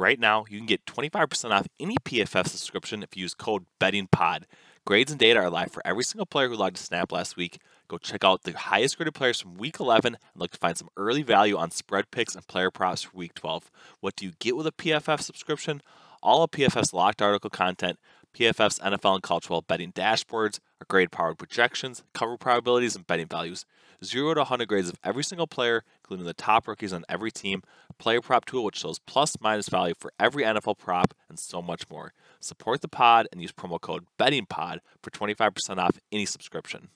Right now, you can get 25% off any PFF subscription if you use code BettingPod. Grades and data are live for every single player who logged to Snap last week. Go check out the highest graded players from week 11 and look to find some early value on spread picks and player props for week 12. What do you get with a PFF subscription? All of PFF's locked article content, PFF's NFL and college football betting dashboards, our grade powered projections, cover probabilities, and betting values. Zero to 100 grades of every single player, including the top rookies on every team, player prop tool which shows plus minus value for every NFL prop, and so much more. Support the pod and use promo code BettingPod for 25% off any subscription.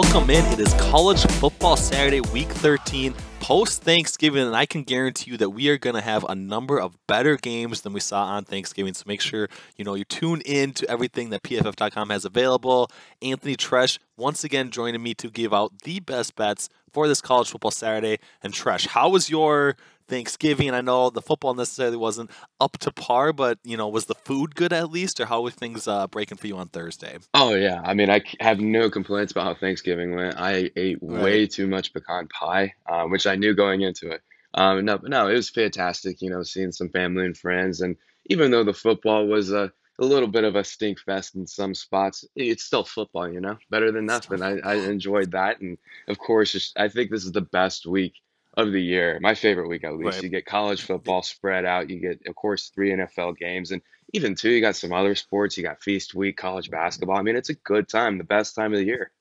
Welcome in. It is College Football Saturday, Week 13, post Thanksgiving, and I can guarantee you that we are going to have a number of better games than we saw on Thanksgiving. So make sure you know you tune in to everything that PFF.com has available. Anthony Treash once again joining me to give out the best bets for this College Football Saturday. And Tresh, how was your Thanksgiving. I know the football necessarily wasn't up to par, but you know, was the food good at least, or how were things uh, breaking for you on Thursday? Oh yeah, I mean, I have no complaints about how Thanksgiving went. I ate way too much pecan pie, um, which I knew going into it. Um, no, but no, it was fantastic. You know, seeing some family and friends, and even though the football was a a little bit of a stink fest in some spots, it's still football. You know, better than nothing. I, I enjoyed that, and of course, just, I think this is the best week of the year. My favorite week, at least. Right. You get college football spread out. You get, of course, three NFL games, and even two. You got some other sports. You got feast week, college basketball. I mean, it's a good time, the best time of the year.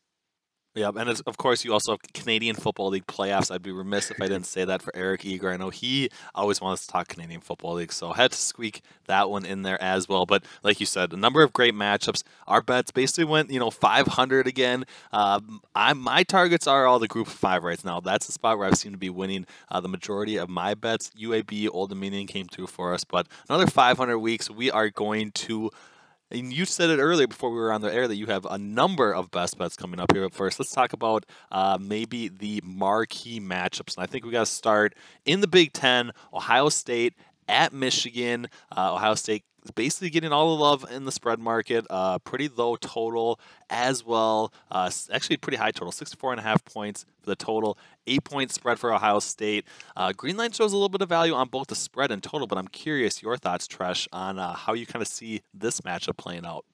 Yeah, and of course you also have Canadian Football League playoffs. I'd be remiss if I didn't say that for Eric Eager. I know he always wants to talk Canadian Football League, so I had to squeak that one in there as well. But like you said, a number of great matchups. Our bets basically went, you know, 500 again. Um, I my targets are all the Group Five right now. That's the spot where I seem to be winning uh, the majority of my bets. UAB Old Dominion came through for us, but another 500 weeks. We are going to and you said it earlier before we were on the air that you have a number of best bets coming up here. But first, let's talk about uh, maybe the marquee matchups. And I think we got to start in the Big Ten Ohio State at Michigan. Uh, Ohio State basically getting all the love in the spread market. Uh, pretty low total as well. Uh, actually, pretty high total, 64 and a half points for the total. Eight point spread for Ohio State. Uh, Green Line shows a little bit of value on both the spread and total, but I'm curious your thoughts, Treash, on uh, how you kind of see this matchup playing out.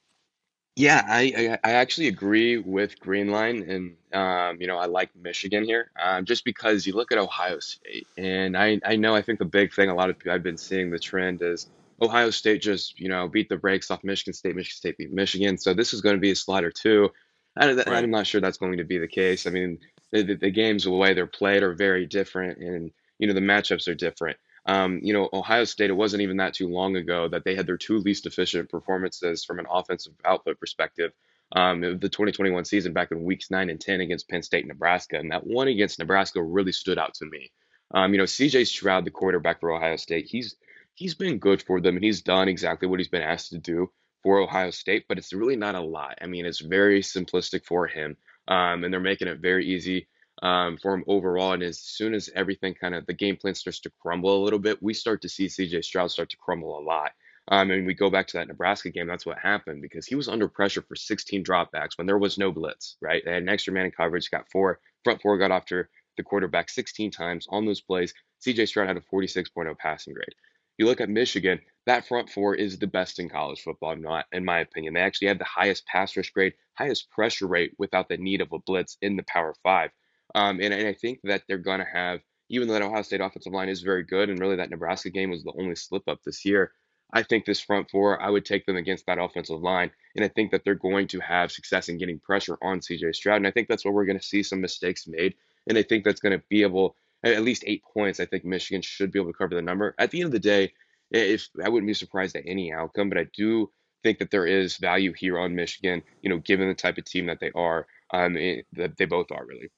Yeah, I, I actually agree with Greenline, and um, you know I like Michigan here, um, just because you look at Ohio State, and I I know I think the big thing a lot of people I've been seeing the trend is Ohio State just, you know, beat the brakes off Michigan State. Michigan State beat Michigan. So this is going to be a slider too. And Right. I'm not sure that's going to be the case. I mean, the, the, the games, the way they're played are very different, and you know the matchups are different. Um, you know, Ohio State. It wasn't even that too long ago that they had their two least efficient performances from an offensive output perspective. Um, the 2021 season back in weeks nine and 10 against Penn State and Nebraska, and that one against Nebraska really stood out to me. Um, you know, CJ Stroud, the quarterback for Ohio State, he's he's been good for them and he's done exactly what he's been asked to do for Ohio State, but it's really not a lot. I mean, it's very simplistic for him, um, and they're making it very easy um, for him overall. And as soon as everything kind of the game plan starts to crumble a little bit, we start to see CJ Stroud start to crumble a lot. Um, and we go back to that Nebraska game. That's what happened because he was under pressure for 16 dropbacks when there was no blitz. Right, they had an extra man in coverage, got four front four, got after the quarterback 16 times on those plays. CJ Stroud had a 46.0 passing grade. You look at Michigan, that front four is the best in college football, not in my opinion. They actually have the highest pass rush grade, highest pressure rate without the need of a blitz in the Power Five. Um, and, and I think that they're going to have, even though that Ohio State offensive line is very good, and really that Nebraska game was the only slip up this year. I think this front four, I would take them against that offensive line. And I think that they're going to have success in getting pressure on CJ Stroud. And I think that's where we're going to see some mistakes made. And I think that's going to be able at least eight points. I think Michigan should be able to cover the number. At the end of the day, if I wouldn't be surprised at any outcome, but I do think that there is value here on Michigan. You know, given the type of team that they are, um, it, that they both are really.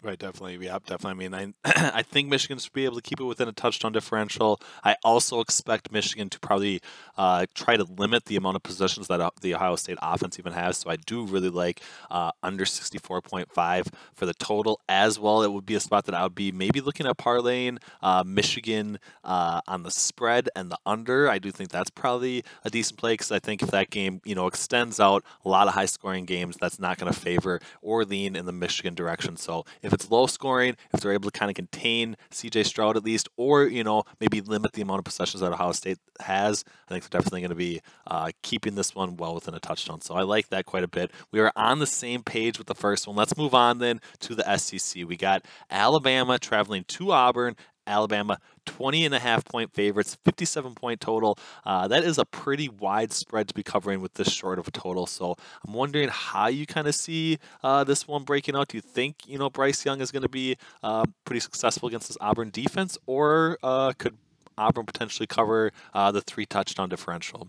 Right, definitely. Yeah, definitely. I mean, I I think Michigan should be able to keep it within a touchdown differential. I also expect Michigan to probably uh, try to limit the amount of possessions that uh, the Ohio State offense even has. So I do really like uh, under 64.5 for the total as well. It would be a spot that I would be maybe looking at parlaying uh, Michigan uh, on the spread and the under. I do think that's probably a decent play because I think if that game, you know, extends out a lot of high scoring games, that's not going to favor or lean in the Michigan direction. So if it's low scoring, if they're able to kind of contain CJ Stroud at least, or you know maybe limit the amount of possessions that Ohio State has, I think they're definitely going to be uh, keeping this one well within a touchdown. So I like that quite a bit. We are on the same page with the first one. Let's move on then to the SEC. We got Alabama traveling to Auburn Alabama, 20 and a half point favorites, 57 point total. Uh, that is a pretty wide spread to be covering with this short of a total. So I'm wondering how you kind of see uh, this one breaking out. Do you think, you know, Bryce Young is going to be uh, pretty successful against this Auburn defense, or uh, could Auburn potentially cover uh, the three touchdown differential?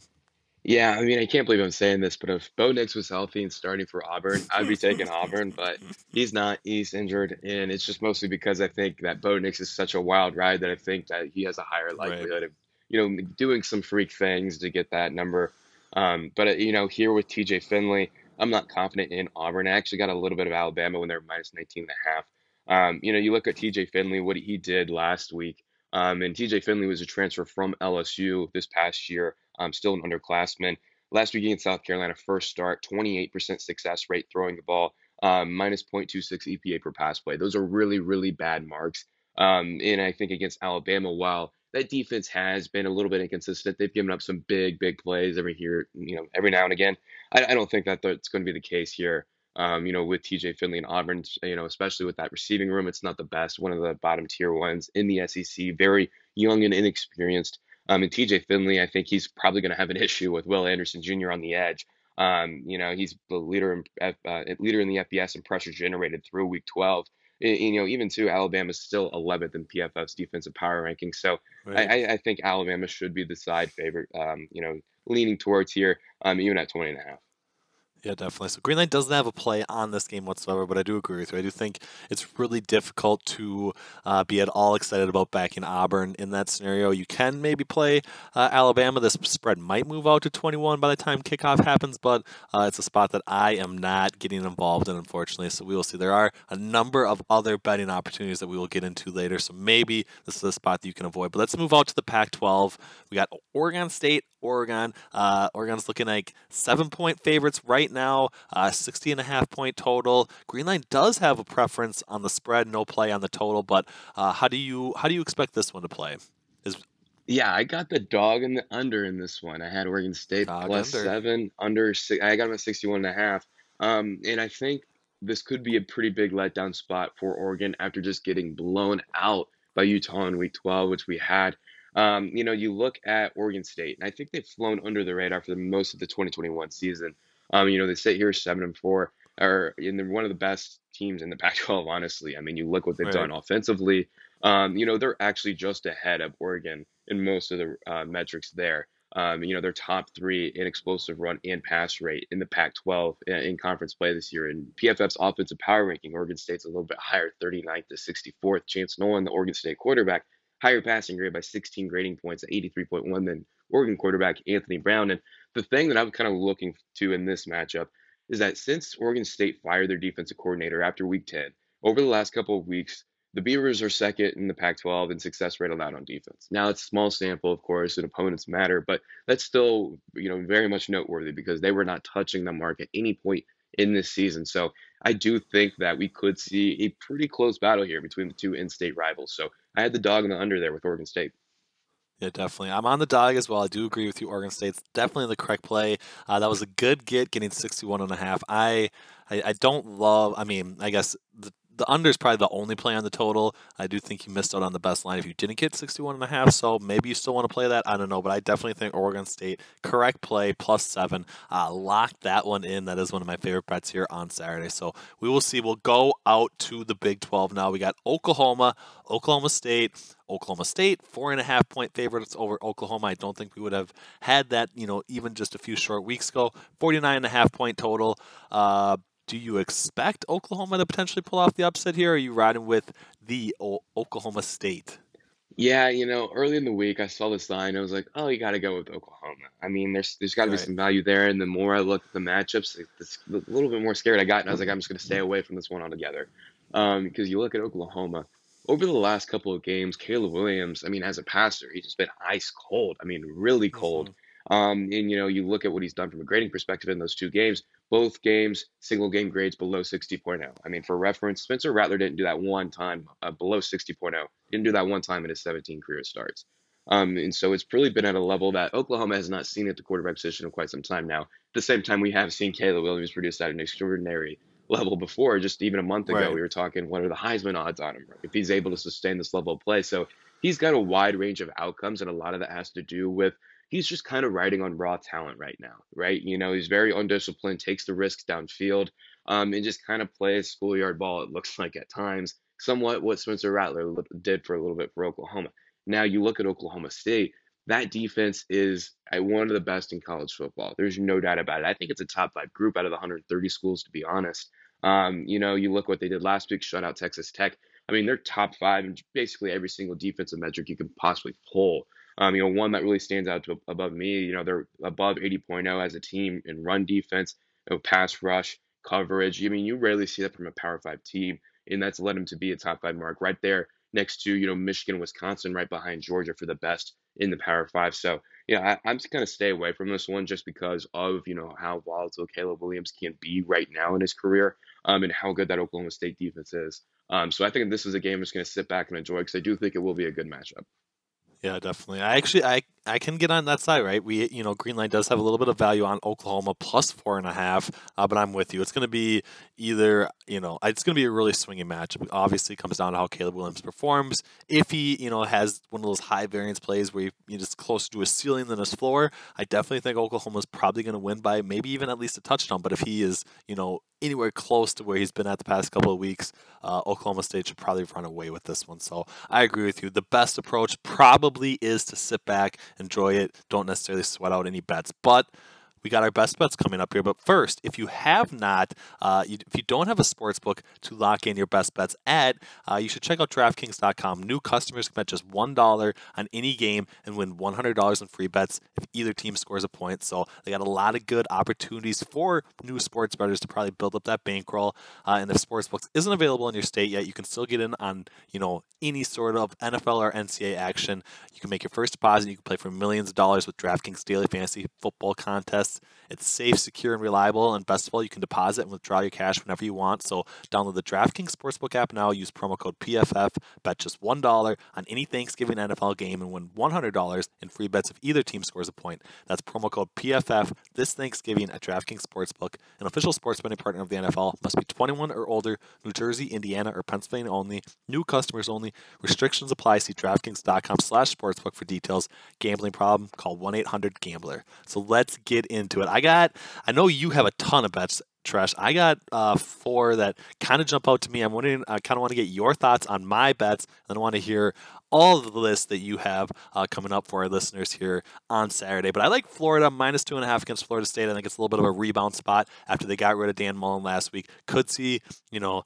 Yeah, I mean, I can't believe I'm saying this, but if Bo Nix was healthy and starting for Auburn, I'd be taking Auburn, but he's not. He's injured, and it's just mostly because I think that Bo Nix is such a wild ride that I think that he has a higher Right. likelihood of, you know, doing some freak things to get that number. Um, but uh, you know, here with TJ Finley, I'm not confident in Auburn. I actually got a little bit of Alabama when they were minus 19 and a half. Um, you know, you look at TJ Finley, what he did last week, um, and TJ Finley was a transfer from LSU this past year um, still an underclassman. Last week against South Carolina, first start, 28% success rate throwing the ball, um, minus 0.26 EPA per pass play. Those are really, really bad marks. Um, and I think against Alabama, while that defense has been a little bit inconsistent, they've given up some big, big plays every here, you know, every now and again. I, I don't think that that's going to be the case here. Um, you know, with TJ Finley and Auburn, you know, especially with that receiving room, it's not the best, one of the bottom tier ones in the SEC, very young and inexperienced. Um, and TJ Finley, I think he's probably going to have an issue with Will Anderson Jr. on the edge. Um, you know, he's the leader in uh, leader in the FBS and pressure generated through Week 12. And, you know, even too, Alabama's still 11th in PFF's defensive power ranking. So I, Right. I I think Alabama should be the side favorite. Um, you know, leaning towards here, um, even at 20 and a half. Yeah, definitely. So Greenline doesn't have a play on this game whatsoever, but I do agree with you. I do think it's really difficult to uh, be at all excited about backing Auburn in that scenario. You can maybe play uh, Alabama. This spread might move out to 21 by the time kickoff happens, but uh, it's a spot that I am not getting involved in, unfortunately. So we will see. There are a number of other betting opportunities that we will get into later. So maybe this is a spot that you can avoid. But let's move out to the Pac 12. We got Oregon State, Oregon. Uh, Oregon's looking like seven point favorites right now, uh, 60 and a half point total. Green Line does have a preference on the spread, no play on the total, but uh, how do you how do you expect this one to play? Is Yeah, I got the dog and the under in this one. I had Oregon State plus under? seven, under six. I got them at 61 and a half. Um, and I think this could be a pretty big letdown spot for Oregon after just getting blown out by Utah in week 12, which we had. Um, you know, you look at Oregon State, and I think they've flown under the radar for the most of the 2021 season. Um, you know, they sit here seven and four, or and they're one of the best teams in the Pac-12, honestly. I mean, you look what they've Right. done offensively. Um, you know, they're actually just ahead of Oregon in most of the uh, metrics there. Um, you know, they're top three in explosive run and pass rate in the Pac 12 in, in conference play this year. And PFF's offensive power ranking, Oregon State's a little bit higher, 39th to 64th. Chance Nolan, the Oregon State quarterback, higher passing grade by 16 grading points at 83.1 than Oregon quarterback Anthony Brown. And the thing that I'm kind of looking to in this matchup is that since Oregon State fired their defensive coordinator after week 10, over the last couple of weeks, the Beavers are second in the Pac 12 in success rate allowed on defense. Now, it's a small sample, of course, and opponents matter, but that's still, you know, very much noteworthy because they were not touching the mark at any point in this season. So I do think that we could see a pretty close battle here between the two in-state rivals. So I had the dog in the under there with Oregon State. Yeah, definitely. I'm on the dog as well. I do agree with you. Oregon State's definitely the correct play. Uh, that was a good get, getting 61 and a half. I, I, I don't love. I mean, I guess the the under is probably the only play on the total. I do think you missed out on the best line if you didn't get 61 and a half. So maybe you still want to play that. I don't know, but I definitely think Oregon State correct play plus seven. Uh, lock that one in. That is one of my favorite bets here on Saturday. So we will see. We'll go out to the Big 12 now. We got Oklahoma, Oklahoma State. Oklahoma State, four and a half point favorites over Oklahoma. I don't think we would have had that, you know, even just a few short weeks ago. 49 and a half point total. Uh, do you expect Oklahoma to potentially pull off the upset here? Or are you riding with the o- Oklahoma State? Yeah, you know, early in the week I saw this line. I was like, oh, you got to go with Oklahoma. I mean, there's there's got to be Right. some value there. And the more I looked at the matchups, like, this, a little bit more scared I got, and I was like, I'm just going to stay away from this one altogether. Um, because you look at Oklahoma over the last couple of games, Caleb Williams. I mean, as a passer, he's just been ice cold. I mean, really cold. hmm Um, and you know, you look at what he's done from a grading perspective in those two games. Both games, single game grades below 60.0. I mean, for reference, Spencer Rattler didn't do that one time uh, below 60.0. Didn't do that one time in his 17 career starts. Um, and so it's really been at a level that Oklahoma has not seen at the quarterback position in quite some time now. At the same time, we have seen Caleb Williams produce at an extraordinary level before. Just even a month ago, Right. we were talking what are the Heisman odds on him, right? if he's able to sustain this level of play. So he's got a wide range of outcomes, and a lot of that has to do with he's just kind of riding on raw talent right now, right? You know, he's very undisciplined, takes the risks downfield, um, and just kind of plays schoolyard ball, it looks like at times, somewhat what Spencer Rattler did for a little bit for Oklahoma. Now you look at Oklahoma State, that defense is uh, one of the best in college football. There's no doubt about it. I think it's a top five group out of the 130 schools, to be honest. Um, you know, you look what they did last week, shut out Texas Tech. I mean, they're top five in basically every single defensive metric you can possibly pull. Um, you know, one that really stands out to above me, you know, they're above 80.0 as a team in run defense, you know, pass rush, coverage. I mean, you rarely see that from a Power Five team, and that's led them to be a top five mark right there next to, you know, Michigan, Wisconsin, right behind Georgia for the best in the Power Five. So, you know, I, I'm just going to stay away from this one just because of, you know, how volatile Caleb Williams can be right now in his career um, and how good that Oklahoma State defense is. Um, so I think this is a game I'm just going to sit back and enjoy because I do think it will be a good matchup. Yeah, definitely. I actually I I can get on that side, right? We you know Greenline does have a little bit of value on Oklahoma plus four and a half, uh, but I'm with you. It's going to be either you know it's going to be a really swinging match. Obviously it obviously comes down to how Caleb Williams performs. If he you know has one of those high variance plays where he, he's just closer to his ceiling than his floor, I definitely think Oklahoma's probably going to win by maybe even at least a touchdown. But if he is you know anywhere close to where he's been at the past couple of weeks, uh, Oklahoma State should probably run away with this one. So I agree with you. The best approach probably is to sit back, enjoy it, don't necessarily sweat out any bets. But we got our best bets coming up here. But first, if you have not, uh, you, if you don't have a sports book to lock in your best bets at, uh, you should check out DraftKings.com. New customers can bet just $1 on any game and win $100 in free bets if either team scores a point. So they got a lot of good opportunities for new sports bettors to probably build up that bankroll. Uh, and if sportsbooks isn't available in your state yet, you can still get in on you know any sort of NFL or NCAA action. You can make your first deposit. You can play for millions of dollars with DraftKings daily fantasy football contests. It's safe, secure, and reliable. And best of all, you can deposit and withdraw your cash whenever you want. So download the DraftKings Sportsbook app now. Use promo code PFF. Bet just one dollar on any Thanksgiving NFL game and win one hundred dollars in free bets if either team scores a point. That's promo code PFF this Thanksgiving at DraftKings Sportsbook, an official sports betting partner of the NFL. Must be 21 or older. New Jersey, Indiana, or Pennsylvania only. New customers only. Restrictions apply. See DraftKings.com slash sportsbook for details. Gambling problem? Call 1-800-GAMBLER. So let's get into it. I got. I know you have a ton of bets. Treash. I got uh, four that kind of jump out to me. I'm wondering. I kind of want to get your thoughts on my bets, and I want to hear all of the lists that you have uh, coming up for our listeners here on Saturday. But I like Florida minus two and a half against Florida State. I think it's a little bit of a rebound spot after they got rid of Dan Mullen last week. Could see, you know,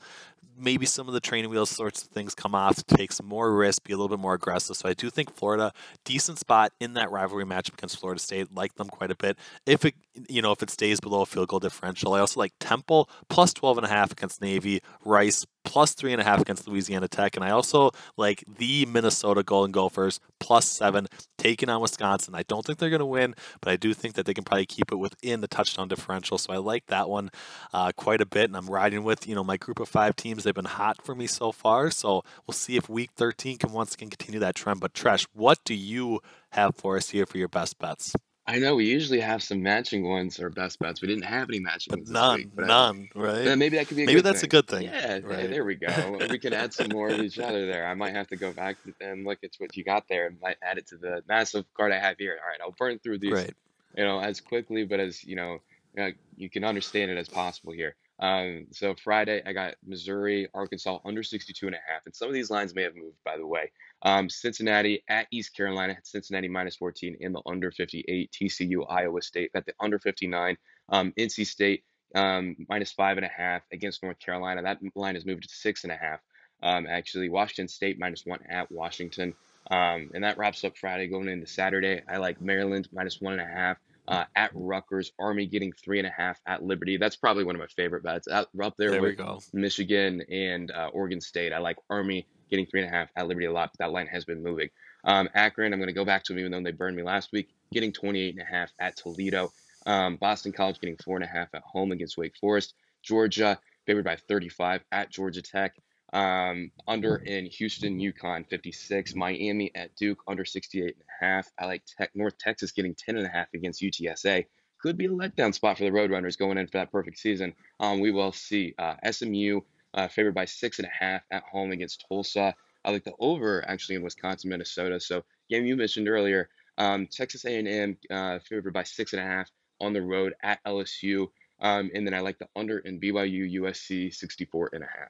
maybe some of the training wheels sorts of things come off, take some more risk, be a little bit more aggressive. So I do think Florida, decent spot in that rivalry matchup against Florida State. Like them quite a bit. If it, you know, if it stays below a field goal differential, I also like Temple plus 12 and a half against Navy, Rice plus three and a half against Louisiana Tech, and I also like the Minnesota Golden Gophers plus seven taking on Wisconsin. I don't think they're going to win, but I do think that they can probably keep it within the touchdown differential. So I like that one uh, quite a bit, and I'm riding with you know my group of five teams. They've been hot for me so far, so we'll see if Week 13 can once again continue that trend. But Treash, what do you have for us here for your best bets? I know we usually have some matching ones or best bets. We didn't have any matching But ones this none, week, but none, yeah, right? maybe that could be a good thing. Maybe that's a good thing, Yeah, right? there we go. We can add some more of each other there. I might have to go back and look at what you got there and might add it to the massive card I have here. All right, I'll burn through these, Right. you know, as quickly but as you know, uh, you can understand it as possible here. Um, so Friday I got Missouri, Arkansas under 62 and a half, and some of these lines may have moved, by the way. Um, Cincinnati at East Carolina, Cincinnati minus 14 in the under 58. TCU, Iowa State at the under 59. Um, NC State um, minus five and a half against North Carolina. That line has moved to six and a half. Um, actually, Washington State minus one at Washington. Um, and that wraps up Friday going into Saturday. I like Maryland minus one and a half uh, at Rutgers, Army getting three and a half at Liberty. That's probably one of my favorite bets. Out, up there, there with we go. Michigan and uh, Oregon State. I like Army getting three and a half at Liberty a lot, but that line has been moving. Um, Akron, I'm going to go back to them even though they burned me last week, getting 28 and a half at Toledo. Um, Boston College getting four and a half at home against Wake Forest. Georgia favored by 35 at Georgia Tech. Um, under in Houston, UConn 56. Miami at Duke under 68 and a half. I like Tech, North Texas getting 10 and a half against UTSA. Could be a letdown spot for the Roadrunners going in for that perfect season. Um, we will see. Uh, SMU uh, favored by six and a half at home against Tulsa. I like the over actually in Wisconsin, Minnesota. So game you mentioned earlier, um, Texas A&M uh, favored by six and a half on the road at LSU. Um, and then I like the under in BYU USC 64 and a half.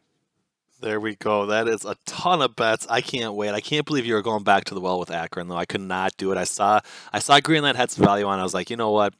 There we go. That is a ton of bets. I can't wait. I can't believe you were going back to the well with Akron though. I could not do it. I saw I saw Greenline had some value on. I was like, you know what?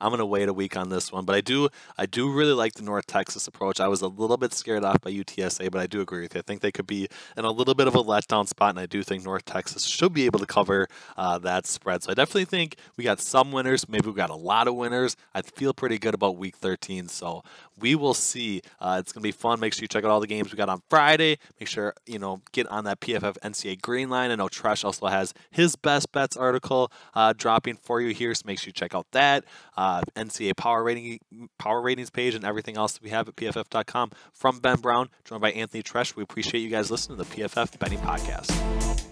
I'm gonna wait a week on this one. But I do I do really like the North Texas approach. I was a little bit scared off by UTSA, but I do agree with you. I think they could be in a little bit of a letdown spot, and I do think North Texas should be able to cover uh, that spread. So I definitely think we got some winners. Maybe we got a lot of winners. I feel pretty good about Week 13. So we will see. Uh, it's gonna be fun. Make sure you check out all the games we got on Friday. Make sure you know get on that PFF NCAA Green Line. I know Treash also has his best bets article uh, dropping for you here, so make sure you check out that uh, NCAA power rating power ratings page and everything else that we have at pff.com. From Ben Brown, joined by Anthony Treash, we appreciate you guys listening to the PFF Betting Podcast.